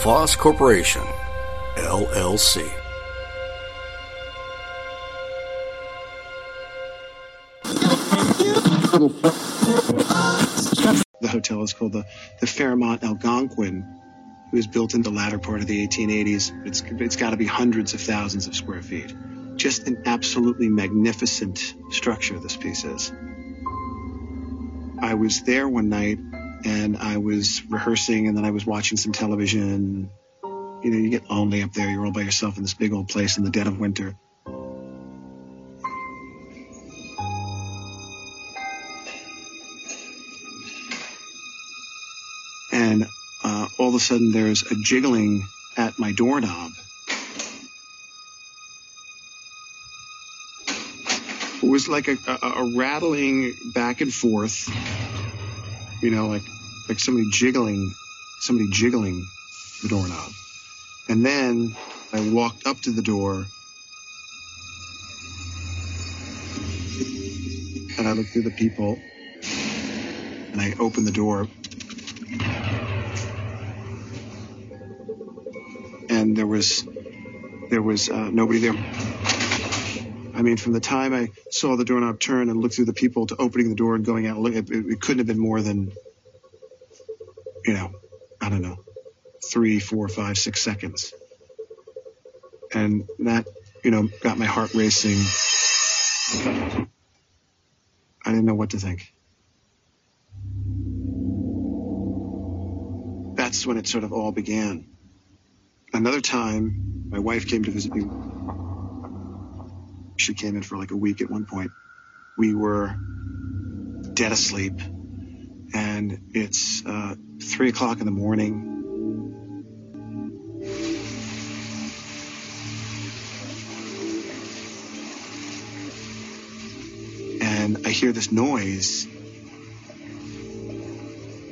LaFosse Corporation, LLC. The hotel is called the, the Fairmont Algonquin. It was built in the latter part of the 1880s. It's, it's got to be hundreds of thousands of square feet. Just an absolutely magnificent structure, this piece is. I was there one night and I was rehearsing and then I was watching some television. You know, you get lonely up there. You're all by yourself in this big old place in the dead of winter. And uh, all of a sudden there's a jiggling at my doorknob. It was like a, a, a rattling back and forth you know, like like somebody jiggling, somebody jiggling the doorknob. And then I walked up to the door and I looked through the people and I opened the door and there was there was uh, nobody there. I mean, from the time I saw the doorknob turn and looked through the people to opening the door and going out, it, it couldn't have been more than, you know, I don't know, three, four, five, six seconds. And that, you know, got my heart racing. I didn't know what to think. That's when it sort of all began. Another time, my wife came to visit me she came in for like a week at one point. We were dead asleep, and it's uh, three o'clock in the morning. And I hear this noise.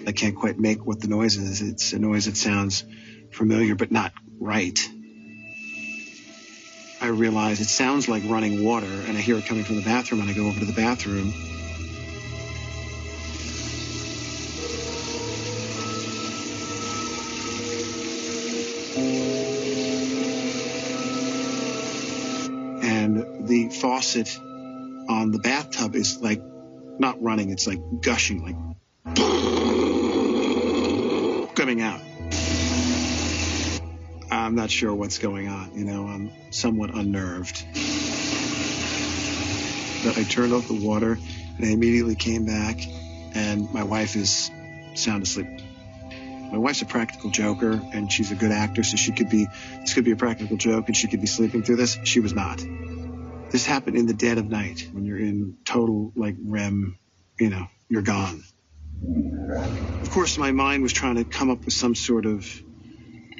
I can't quite make what the noise is. It's a noise that sounds familiar, but not right. I realize it sounds like running water, and I hear it coming from the bathroom, and I go over to the bathroom. And the faucet on the bathtub is like not running, it's like gushing, like coming out. I'm not sure what's going on. You know, I'm somewhat unnerved. But I turned off the water and I immediately came back and my wife is sound asleep. My wife's a practical joker and she's a good actor, so she could be, this could be a practical joke and she could be sleeping through this. She was not. This happened in the dead of night when you're in total like REM, you know, you're gone. Of course, my mind was trying to come up with some sort of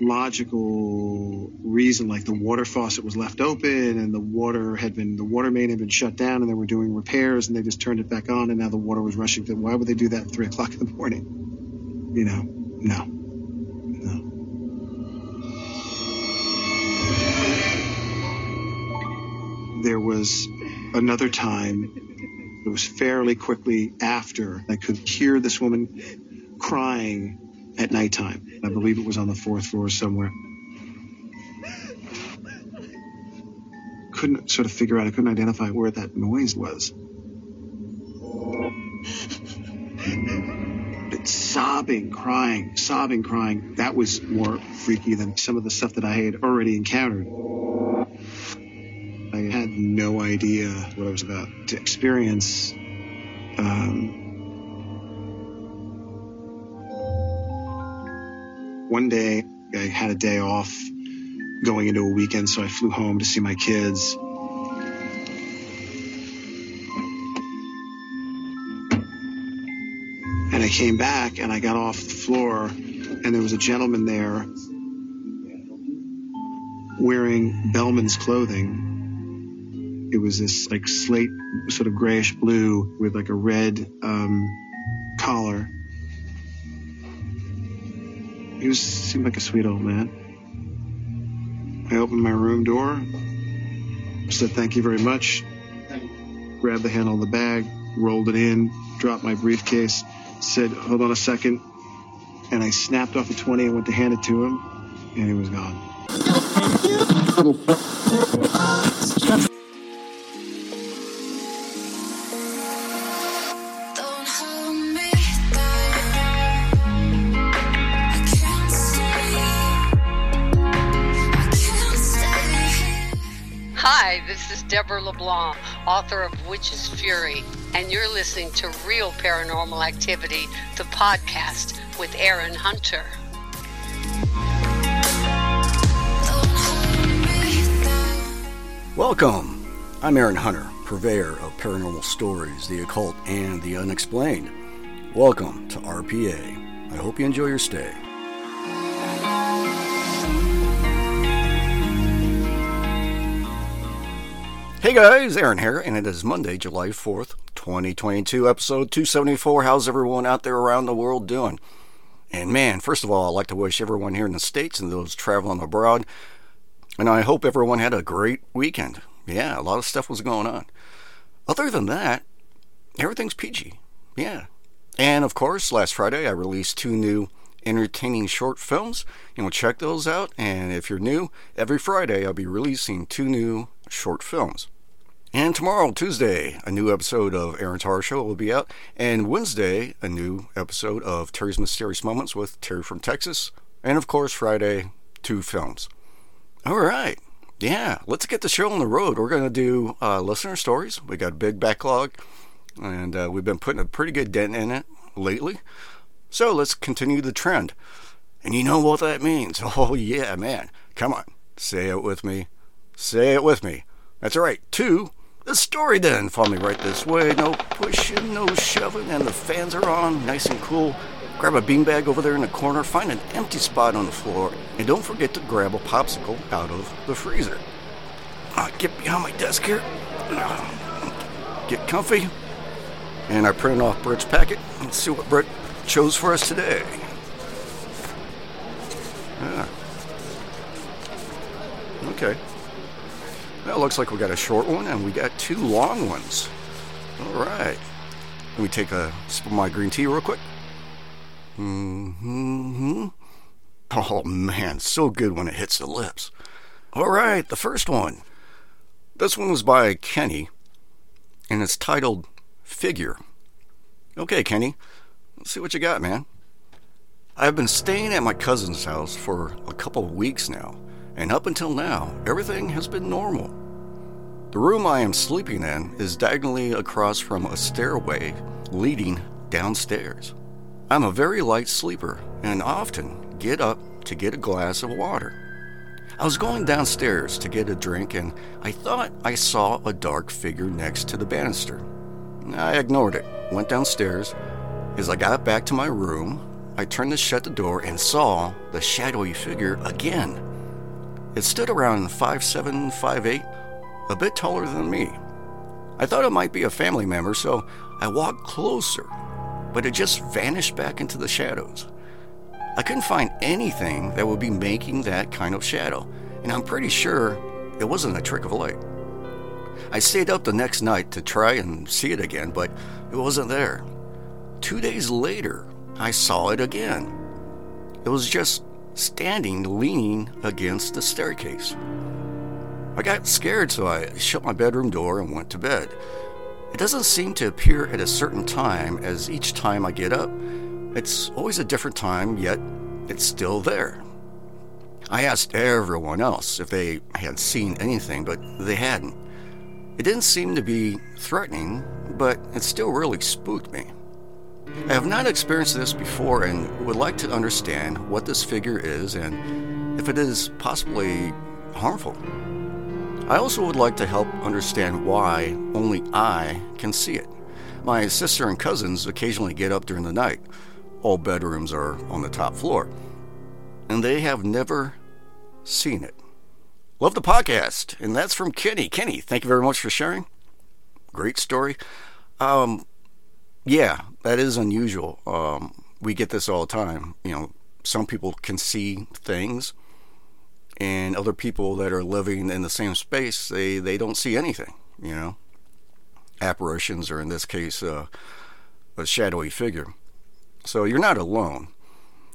logical reason, like the water faucet was left open and the water had been, the water main had been shut down and they were doing repairs and they just turned it back on and now the water was rushing to, why would they do that at three o'clock in the morning? You know, no, no. There was another time, it was fairly quickly after I could hear this woman crying at nighttime. I believe it was on the fourth floor somewhere. Couldn't sort of figure out, I couldn't identify where that noise was. But sobbing, crying, sobbing, crying, that was more freaky than some of the stuff that I had already encountered. I had no idea what I was about to experience. Um, one day I had a day off going into a weekend, so I flew home to see my kids. And I came back and I got off the floor and there was a gentleman there wearing Bellman's clothing. It was this like slate, sort of grayish blue with like a red um, collar. He was seemed like a sweet old man. I opened my room door, said thank you very much, grabbed the handle of the bag, rolled it in, dropped my briefcase, said hold on a second, and I snapped off a 20 and went to hand it to him, and he was gone. Hi, this is Deborah LeBlanc, author of Witch's Fury, and you're listening to Real Paranormal Activity, the podcast with Aaron Hunter. Welcome. I'm Aaron Hunter, purveyor of paranormal stories, the occult, and the unexplained. Welcome to RPA. I hope you enjoy your stay. Hey guys, Aaron here, and it is Monday, July 4th, 2022, episode 274. How's everyone out there around the world doing? And man, first of all, I'd like to wish everyone here in the States and those traveling abroad and I hope everyone had a great weekend. Yeah, a lot of stuff was going on. Other than that, everything's peachy. Yeah. And of course, last Friday I released two new entertaining short films. You know, check those out. And if you're new, every Friday I'll be releasing two new short films. And tomorrow, Tuesday, a new episode of Aaron's Horror Show will be out. And Wednesday, a new episode of Terry's Mysterious Moments with Terry from Texas. And of course, Friday, two films. All right. Yeah, let's get the show on the road. We're going to do uh, listener stories. We got a big backlog, and uh, we've been putting a pretty good dent in it lately. So let's continue the trend. And you know what that means. Oh, yeah, man. Come on. Say it with me. Say it with me. That's right. Two, the story then. Follow me right this way. No pushing, no shoving, and the fans are on. Nice and cool. Grab a beanbag over there in the corner, find an empty spot on the floor, and don't forget to grab a popsicle out of the freezer. Ah, get behind my desk here. Get comfy. And I printed off Brett's packet. Let's see what Brett chose for us today. Ah. Okay. That looks like we got a short one and we got two long ones. All right. Let me take a sip of my green tea real quick. Mm-hmm. Oh man, so good when it hits the lips. All right, the first one. This one was by Kenny, and it's titled Figure. Okay, Kenny, let's see what you got, man. I've been staying at my cousin's house for a couple of weeks now, and up until now, everything has been normal. The room I am sleeping in is diagonally across from a stairway leading downstairs. I'm a very light sleeper and often get up to get a glass of water. I was going downstairs to get a drink and I thought I saw a dark figure next to the banister. I ignored it, went downstairs. As I got back to my room, I turned to shut the door and saw the shadowy figure again. It stood around 5'7, 5'8, a bit taller than me. I thought it might be a family member, so I walked closer, but it just vanished back into the shadows. I couldn't find anything that would be making that kind of shadow, and I'm pretty sure it wasn't a trick of light. I stayed up the next night to try and see it again, but it wasn't there. Two days later, I saw it again. It was just standing leaning against the staircase. I got scared, so I shut my bedroom door and went to bed. It doesn't seem to appear at a certain time, as each time I get up, it's always a different time, yet it's still there. I asked everyone else if they had seen anything, but they hadn't. It didn't seem to be threatening, but it still really spooked me. I have not experienced this before and would like to understand what this figure is and if it is possibly harmful. I also would like to help understand why only I can see it. My sister and cousins occasionally get up during the night. All bedrooms are on the top floor. and they have never seen it. Love the podcast, and that's from Kenny. Kenny, thank you very much for sharing. Great story. Um, yeah, that is unusual. Um, we get this all the time. You know, some people can see things, and other people that are living in the same space, they, they don't see anything, you know. Apparitions, or in this case, uh, a shadowy figure. So you're not alone.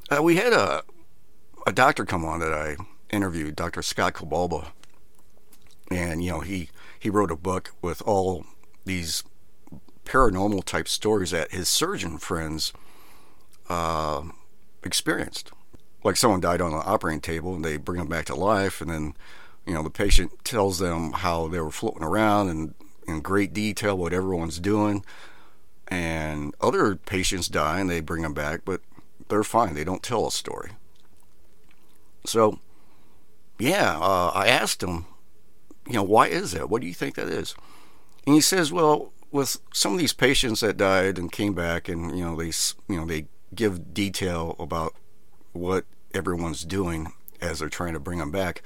Uh, we had a, a doctor come on that I interviewed, Dr. Scott Kolbaba, and you know he he wrote a book with all these paranormal type stories that his surgeon friends uh, experienced. Like someone died on the operating table and they bring them back to life, and then you know the patient tells them how they were floating around and in great detail what everyone's doing. And other patients die and they bring them back, but they're fine. They don't tell a story. So, yeah, uh, I asked him, you know, why is that? What do you think that is? And he says, well, with some of these patients that died and came back, and you know, they you know they give detail about what everyone's doing as they're trying to bring them back.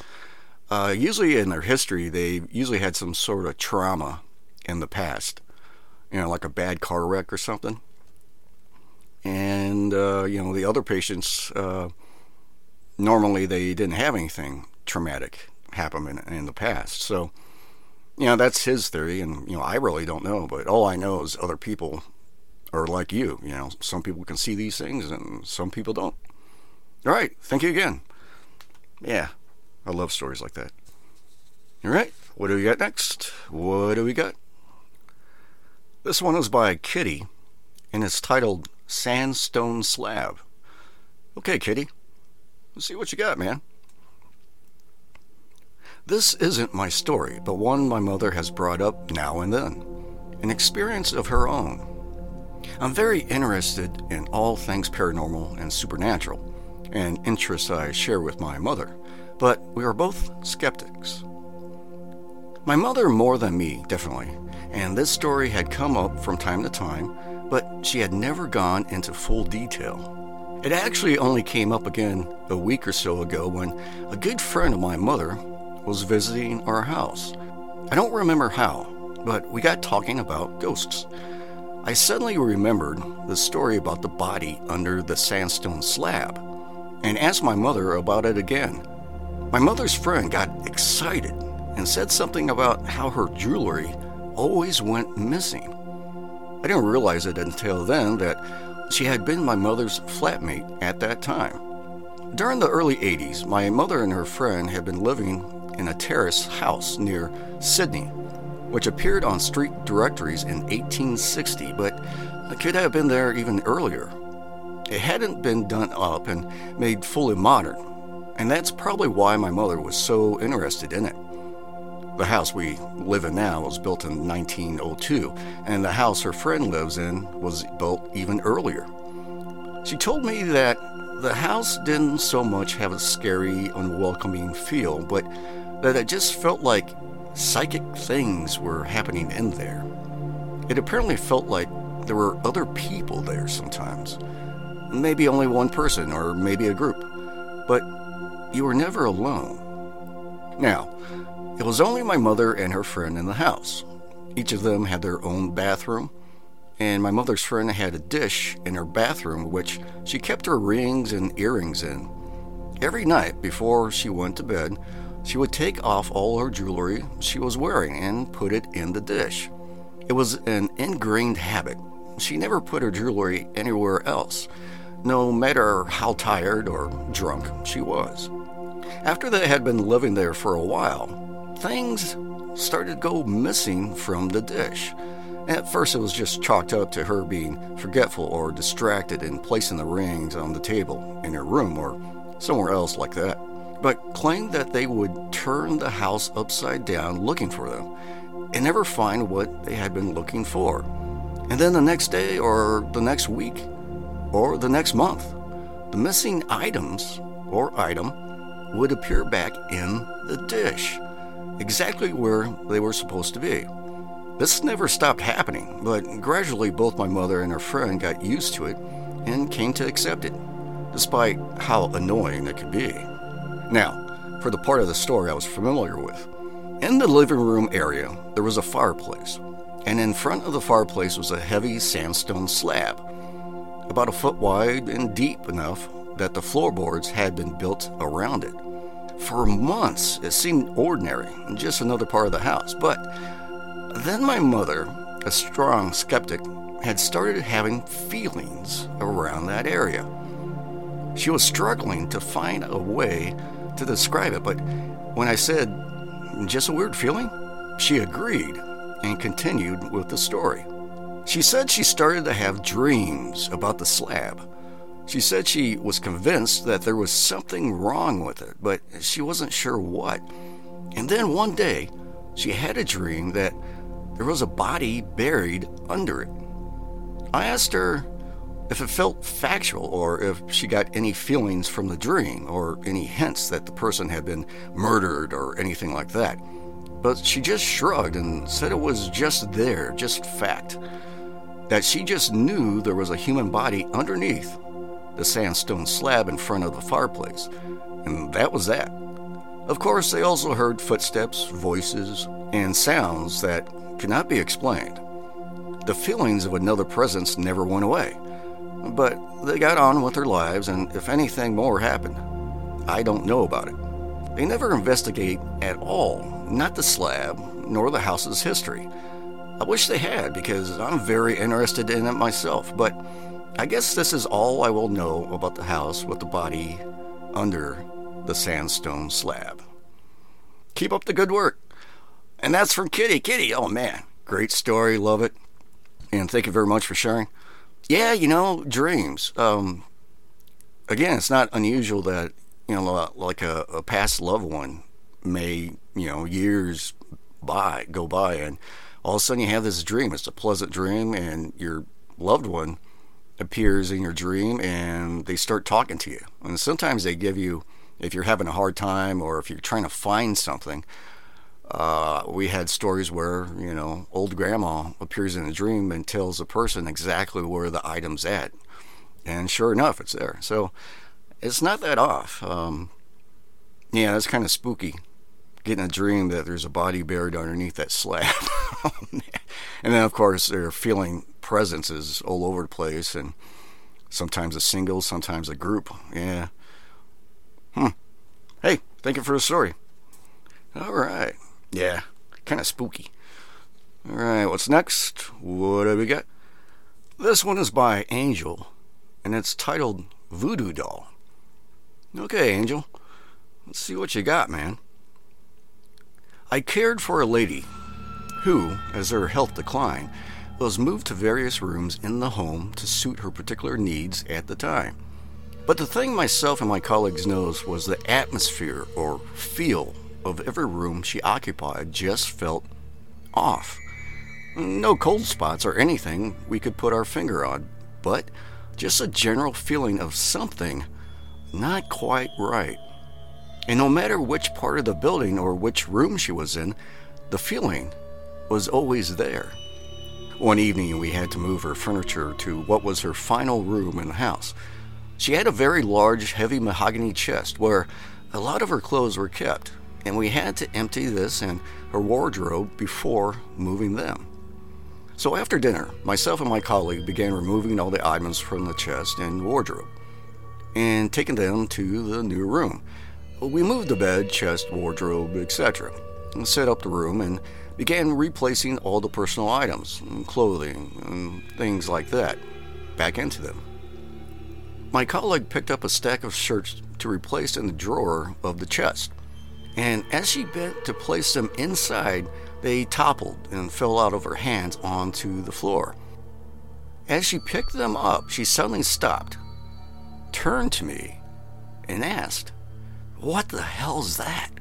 Uh, usually in their history, they usually had some sort of trauma in the past, you know, like a bad car wreck or something. And uh, you know, the other patients uh, normally they didn't have anything traumatic happen in, in the past, so you know that's his theory and you know i really don't know but all i know is other people are like you you know some people can see these things and some people don't all right. Thank you again. Yeah. I love stories like that. All right. What do we got next? What do we got? This one is by kitty and it's titled sandstone slab. Okay kitty. Let's see what you got man. This isn't my story, but one my mother has brought up now and then, an experience of her own. I'm very interested in all things paranormal and supernatural, an interest I share with my mother, but we are both skeptics. My mother more than me, definitely, and this story had come up from time to time, but she had never gone into full detail. It actually only came up again a week or so ago when a good friend of my mother was visiting our house. I don't remember how, but we got talking about ghosts. I suddenly remembered the story about the body under the sandstone slab and asked my mother about it again. My mother's friend got excited and said something about how her jewelry always went missing. I didn't realize it until then that she had been my mother's flatmate at that time. During the early 80s, my mother and her friend had been living in a terrace house near Sydney, which appeared on street directories in 1860, but could have been there even earlier. It hadn't been done up and made fully modern, and that's probably why my mother was so interested in it. The house we live in now was built in 1902, and the house her friend lives in was built even earlier. She told me that the house didn't so much have a scary, unwelcoming feel, but that it just felt like psychic things were happening in there. It apparently felt like there were other people there sometimes. Maybe only one person, or maybe a group. But you were never alone. Now, it was only my mother and her friend in the house. Each of them had their own bathroom, and my mother's friend had a dish in her bathroom which she kept her rings and earrings in. Every night before she went to bed, she would take off all her jewelry she was wearing and put it in the dish. It was an ingrained habit. She never put her jewelry anywhere else, no matter how tired or drunk she was. After they had been living there for a while, things started to go missing from the dish. At first, it was just chalked up to her being forgetful or distracted in placing the rings on the table in her room or somewhere else like that, but claimed that they would turn the house upside down looking for them and never find what they had been looking for. And then the next day, or the next week, or the next month, the missing items or item would appear back in the dish, exactly where they were supposed to be. This never stopped happening, but gradually both my mother and her friend got used to it and came to accept it. despite how annoying it could be. Now, for the part of the story I was familiar with. In the living room area, there was a fireplace, and in front of the fireplace was a heavy sandstone slab, about a foot wide and deep enough that the floorboards had been built around it. For months, it seemed ordinary, just another part of the house, but then my mother, a strong skeptic, had started having feelings around that area. She was struggling to find a way to describe it, but when I said, just a weird feeling, she agreed and continued with the story. She said she started to have dreams about the slab. She said she was convinced that there was something wrong with it, but she wasn't sure what. And then one day, she had a dream that there was a body buried under it. I asked her if it felt factual or if she got any feelings from the dream or any hints that the person had been murdered or anything like that. But she just shrugged and said it was just there, just fact. That she just knew there was a human body underneath the sandstone slab in front of the fireplace. And that was that. Of course, they also heard footsteps, voices, and sounds that could not be explained. The feelings of another presence never went away, but they got on with their lives, and if anything more happened, I don't know about it. They never investigate at all, not the slab, nor the house's history. I wish they had, because I'm very interested in it myself, but I guess this is all I will know about the house with the body under the sandstone slab. Keep up the good work. And that's from Kitty. Kitty, oh man, great story, love it. And thank you very much for sharing. Yeah, you know, dreams. Um, again, it's not unusual that, you know, like a, a past loved one may, you know, years by go by and all of a sudden you have this dream. It's a pleasant dream and your loved one appears in your dream and they start talking to you. And sometimes they give you, if you're having a hard time or if you're trying to find something, uh, we had stories where, you know, old grandma appears in a dream and tells the person exactly where the item's at. And sure enough, it's there. So it's not that off. Um, yeah, it's kind of spooky getting a dream that there's a body buried underneath that slab. and then, of course, they're feeling presences all over the place, and sometimes a single, sometimes a group. Yeah. Hmm. Hey, thank you for the story. All right. Yeah, kind of spooky. All right, what's next? What have we got? This one is by Angel, and it's titled Voodoo Doll. Okay, Angel. Let's see what you got, man. I cared for a lady who, as her health declined, was moved to various rooms in the home to suit her particular needs at the time. But the thing myself and my colleagues noticed was the atmosphere or feel of every room she occupied just felt off. No cold spots or anything we could put our finger on, but just a general feeling of something not quite right. And no matter which part of the building or which room she was in, the feeling was always there. One evening, we had to move her furniture to what was her final room in the house. She had a very large, heavy mahogany chest where a lot of her clothes were kept, and we had to empty this and her wardrobe before moving them. So after dinner, myself and my colleague began removing all the items from the chest and wardrobe and taking them to the new room. We moved the bed, chest, wardrobe, etc., set up the room and began replacing all the personal items, clothing, and things like that back into them. My colleague picked up a stack of shirts to replace in the drawer of the chest, and as she bent to place them inside, they toppled and fell out of her hands onto the floor. As she picked them up, she suddenly stopped, turned to me, and asked, What the hell's that?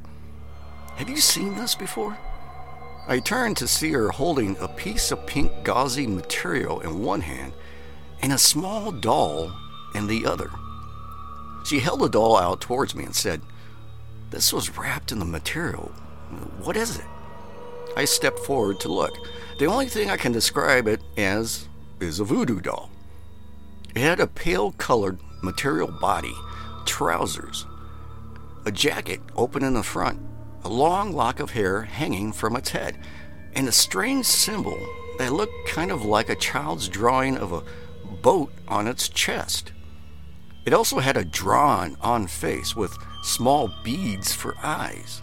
Have you seen this before? I turned to see her holding a piece of pink gauzy material in one hand and a small doll in the other. She held the doll out towards me and said, This was wrapped in the material. What is it? I stepped forward to look. The only thing I can describe it as is a voodoo doll. It had a pale colored material body, trousers, a jacket open in the front, a long lock of hair hanging from its head, and a strange symbol that looked kind of like a child's drawing of a boat on its chest. It also had a drawn on face with small beads for eyes.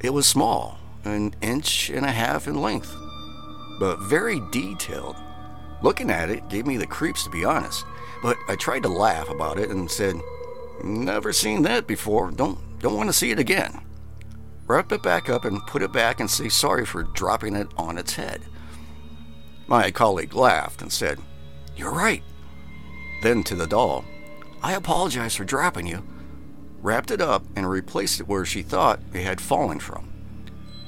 It was small, an inch and a half in length, but very detailed. Looking at it gave me the creeps, to be honest, but I tried to laugh about it and said, Never seen that before. Don't, don't want to see it again. Wrap it back up and put it back and say sorry for dropping it on its head. My colleague laughed and said, You're right. Then to the doll, I apologize for dropping you. Wrapped it up and replaced it where she thought it had fallen from.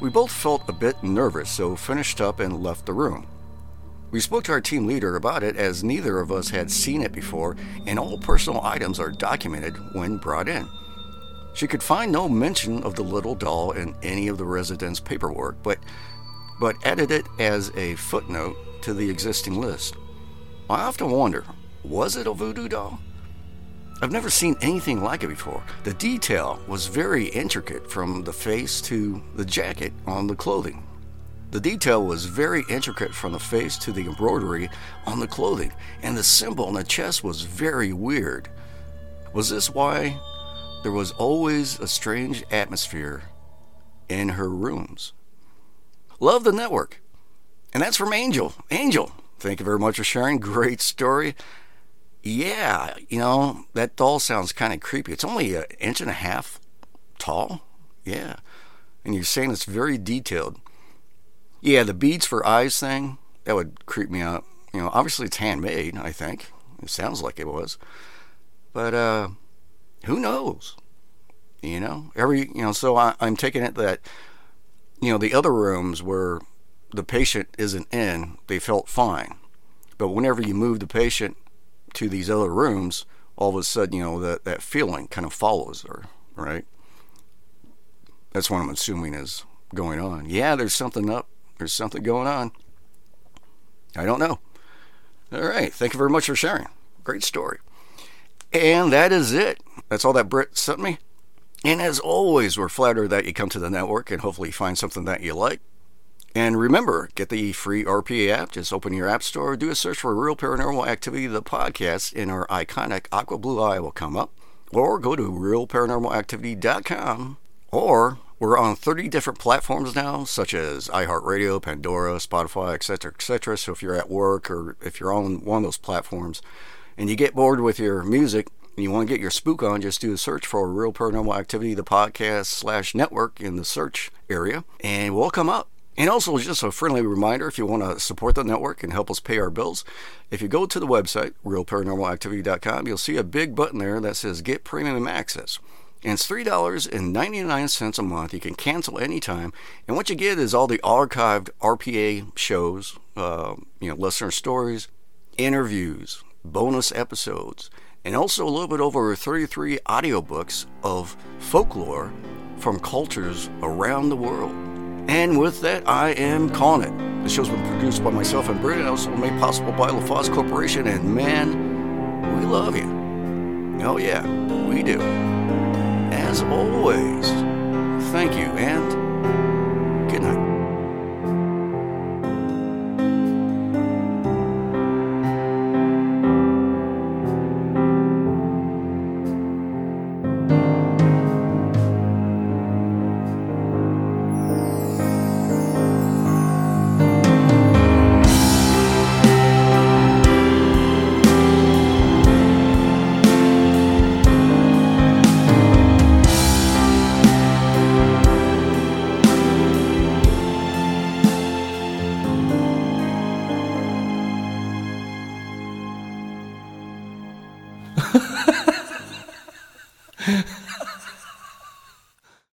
We both felt a bit nervous, so finished up and left the room. We spoke to our team leader about it as neither of us had seen it before, and all personal items are documented when brought in. She could find no mention of the little doll in any of the residents' paperwork, but but added it as a footnote to the existing list. I often wonder, was it a voodoo doll? I've never seen anything like it before. The detail was very intricate from the face to the jacket on the clothing. The detail was very intricate from the face to the embroidery on the clothing, and the symbol on the chest was very weird. Was this why there was always a strange atmosphere in her rooms? Love the network. And that's from Angel. Angel, thank you very much for sharing. Great story. Yeah, you know, that doll sounds kind of creepy. It's only an inch and a half tall. Yeah. And you're saying it's very detailed. Yeah, the beads for eyes thing, that would creep me out. You know, obviously it's handmade, I think. It sounds like it was. But uh who knows? You know, every you know, so I, I'm taking it that you know, the other rooms where the patient isn't in, they felt fine. But whenever you move the patient to these other rooms, all of a sudden, you know, that, that feeling kind of follows her, right? That's what I'm assuming is going on. Yeah, there's something up. There's something going on. I don't know. All right. Thank you very much for sharing. Great story. And that is it. That's all that Britt sent me. And as always, we're flattered that you come to the network and hopefully find something that you like. And remember, get the free RPA app. Just open your app store, do a search for Real Paranormal Activity, the podcast, and our iconic aqua blue eye will come up. Or go to realparanormalactivity.com. Or we're on 30 different platforms now, such as iHeartRadio, Pandora, Spotify, etc., etc. So if you're at work or if you're on one of those platforms and you get bored with your music, and you want to get your spook on, just do a search for Real Paranormal Activity, the podcast slash network in the search area, and we'll come up. And also, just a friendly reminder if you want to support the network and help us pay our bills, if you go to the website, realparanormalactivity.com, you'll see a big button there that says Get Premium Access. And it's $3.99 a month. You can cancel anytime. And what you get is all the archived RPA shows, uh, you know, listener stories, interviews, bonus episodes, and also a little bit over 33 audiobooks of folklore from cultures around the world. And with that, I am calling it. The show's been produced by myself and Britt, and also made possible by LaFosse Corporation. And man, we love you. Oh, yeah, we do. As always, thank you and